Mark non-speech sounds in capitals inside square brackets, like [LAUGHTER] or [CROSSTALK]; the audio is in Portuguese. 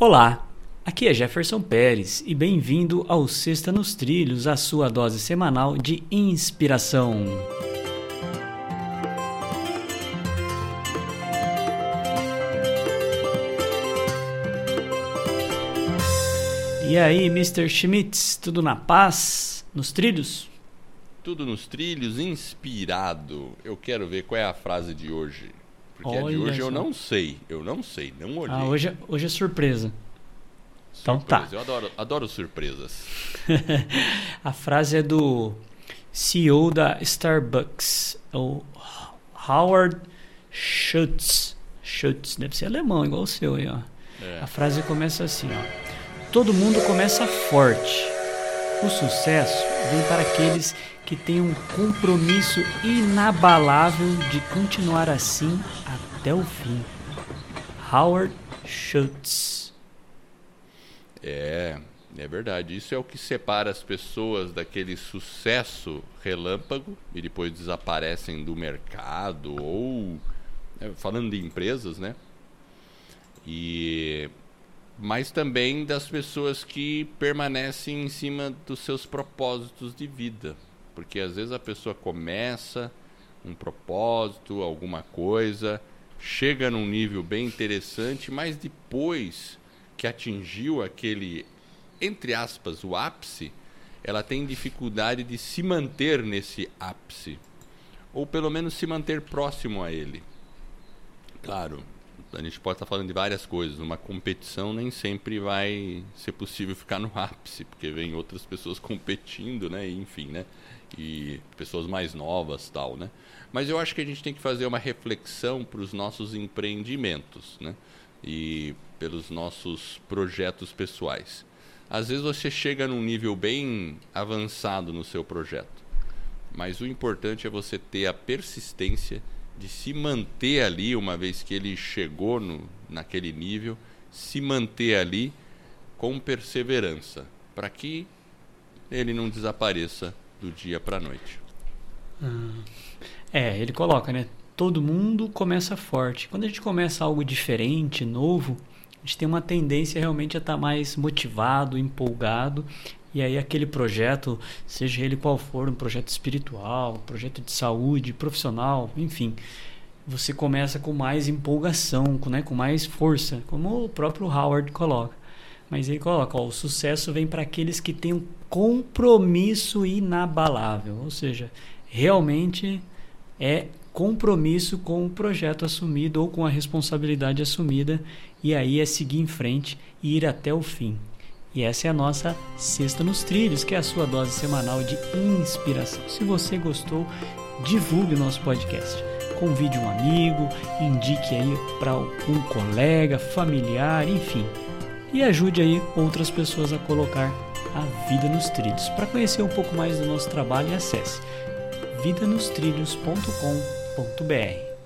Olá, aqui é Jefferson Pérez e bem-vindo ao Sexta nos Trilhos, a sua dose semanal de inspiração. E aí, Mr. Schmitz, tudo na paz? Nos trilhos? Tudo nos trilhos, inspirado. Eu quero ver qual é a frase de hoje. Porque Olha a de hoje só. eu não sei. Eu não sei, não olhei. Ah, hoje, é, hoje é surpresa. surpresa. Então tá. Eu adoro, adoro surpresas. [LAUGHS] a frase é do CEO da Starbucks, o Howard Schultz. Schultz, deve ser alemão, igual o seu aí, ó. É. A frase começa assim, ó. Todo mundo começa forte. O sucesso vem para aqueles que têm um compromisso inabalável de continuar assim até o fim. Howard Schultz. É, é verdade. Isso é o que separa as pessoas daquele sucesso relâmpago e depois desaparecem do mercado ou é, falando de empresas, né? E mas também das pessoas que permanecem em cima dos seus propósitos de vida. Porque às vezes a pessoa começa um propósito, alguma coisa, chega num nível bem interessante, mas depois que atingiu aquele, entre aspas, o ápice, ela tem dificuldade de se manter nesse ápice. Ou pelo menos se manter próximo a ele. Claro, a gente pode estar falando de várias coisas. Uma competição nem sempre vai ser possível ficar no ápice, porque vem outras pessoas [LAUGHS] competindo, né? Enfim, né? E pessoas mais novas, tal, né? Mas eu acho que a gente tem que fazer uma reflexão para os nossos empreendimentos, né? E pelos nossos projetos pessoais. Às vezes você chega num nível bem avançado no seu projeto, mas o importante é você ter a persistência de se manter ali, uma vez que ele chegou no, naquele nível, se manter ali com perseverança, para que ele não desapareça do dia para a noite. Hum. É, ele coloca, né? Todo mundo começa forte. Quando a gente começa algo diferente, novo, a gente tem uma tendência realmente a estar tá mais motivado, empolgado e aí aquele projeto, seja ele qual for, um projeto espiritual, projeto de saúde, profissional, enfim, você começa com mais empolgação, com, né, com mais força, como o próprio Howard coloca. Mas ele coloca, ó, o sucesso vem para aqueles que têm um compromisso inabalável, ou seja, realmente é compromisso com o projeto assumido ou com a responsabilidade assumida, e aí é seguir em frente e ir até o fim. E essa é a nossa Sexta nos Trilhos, que é a sua dose semanal de inspiração. Se você gostou, divulgue o nosso podcast. Convide um amigo, indique aí para um colega, familiar, enfim. E ajude aí outras pessoas a colocar a vida nos trilhos. Para conhecer um pouco mais do nosso trabalho, acesse vidanostrilhos.com.br.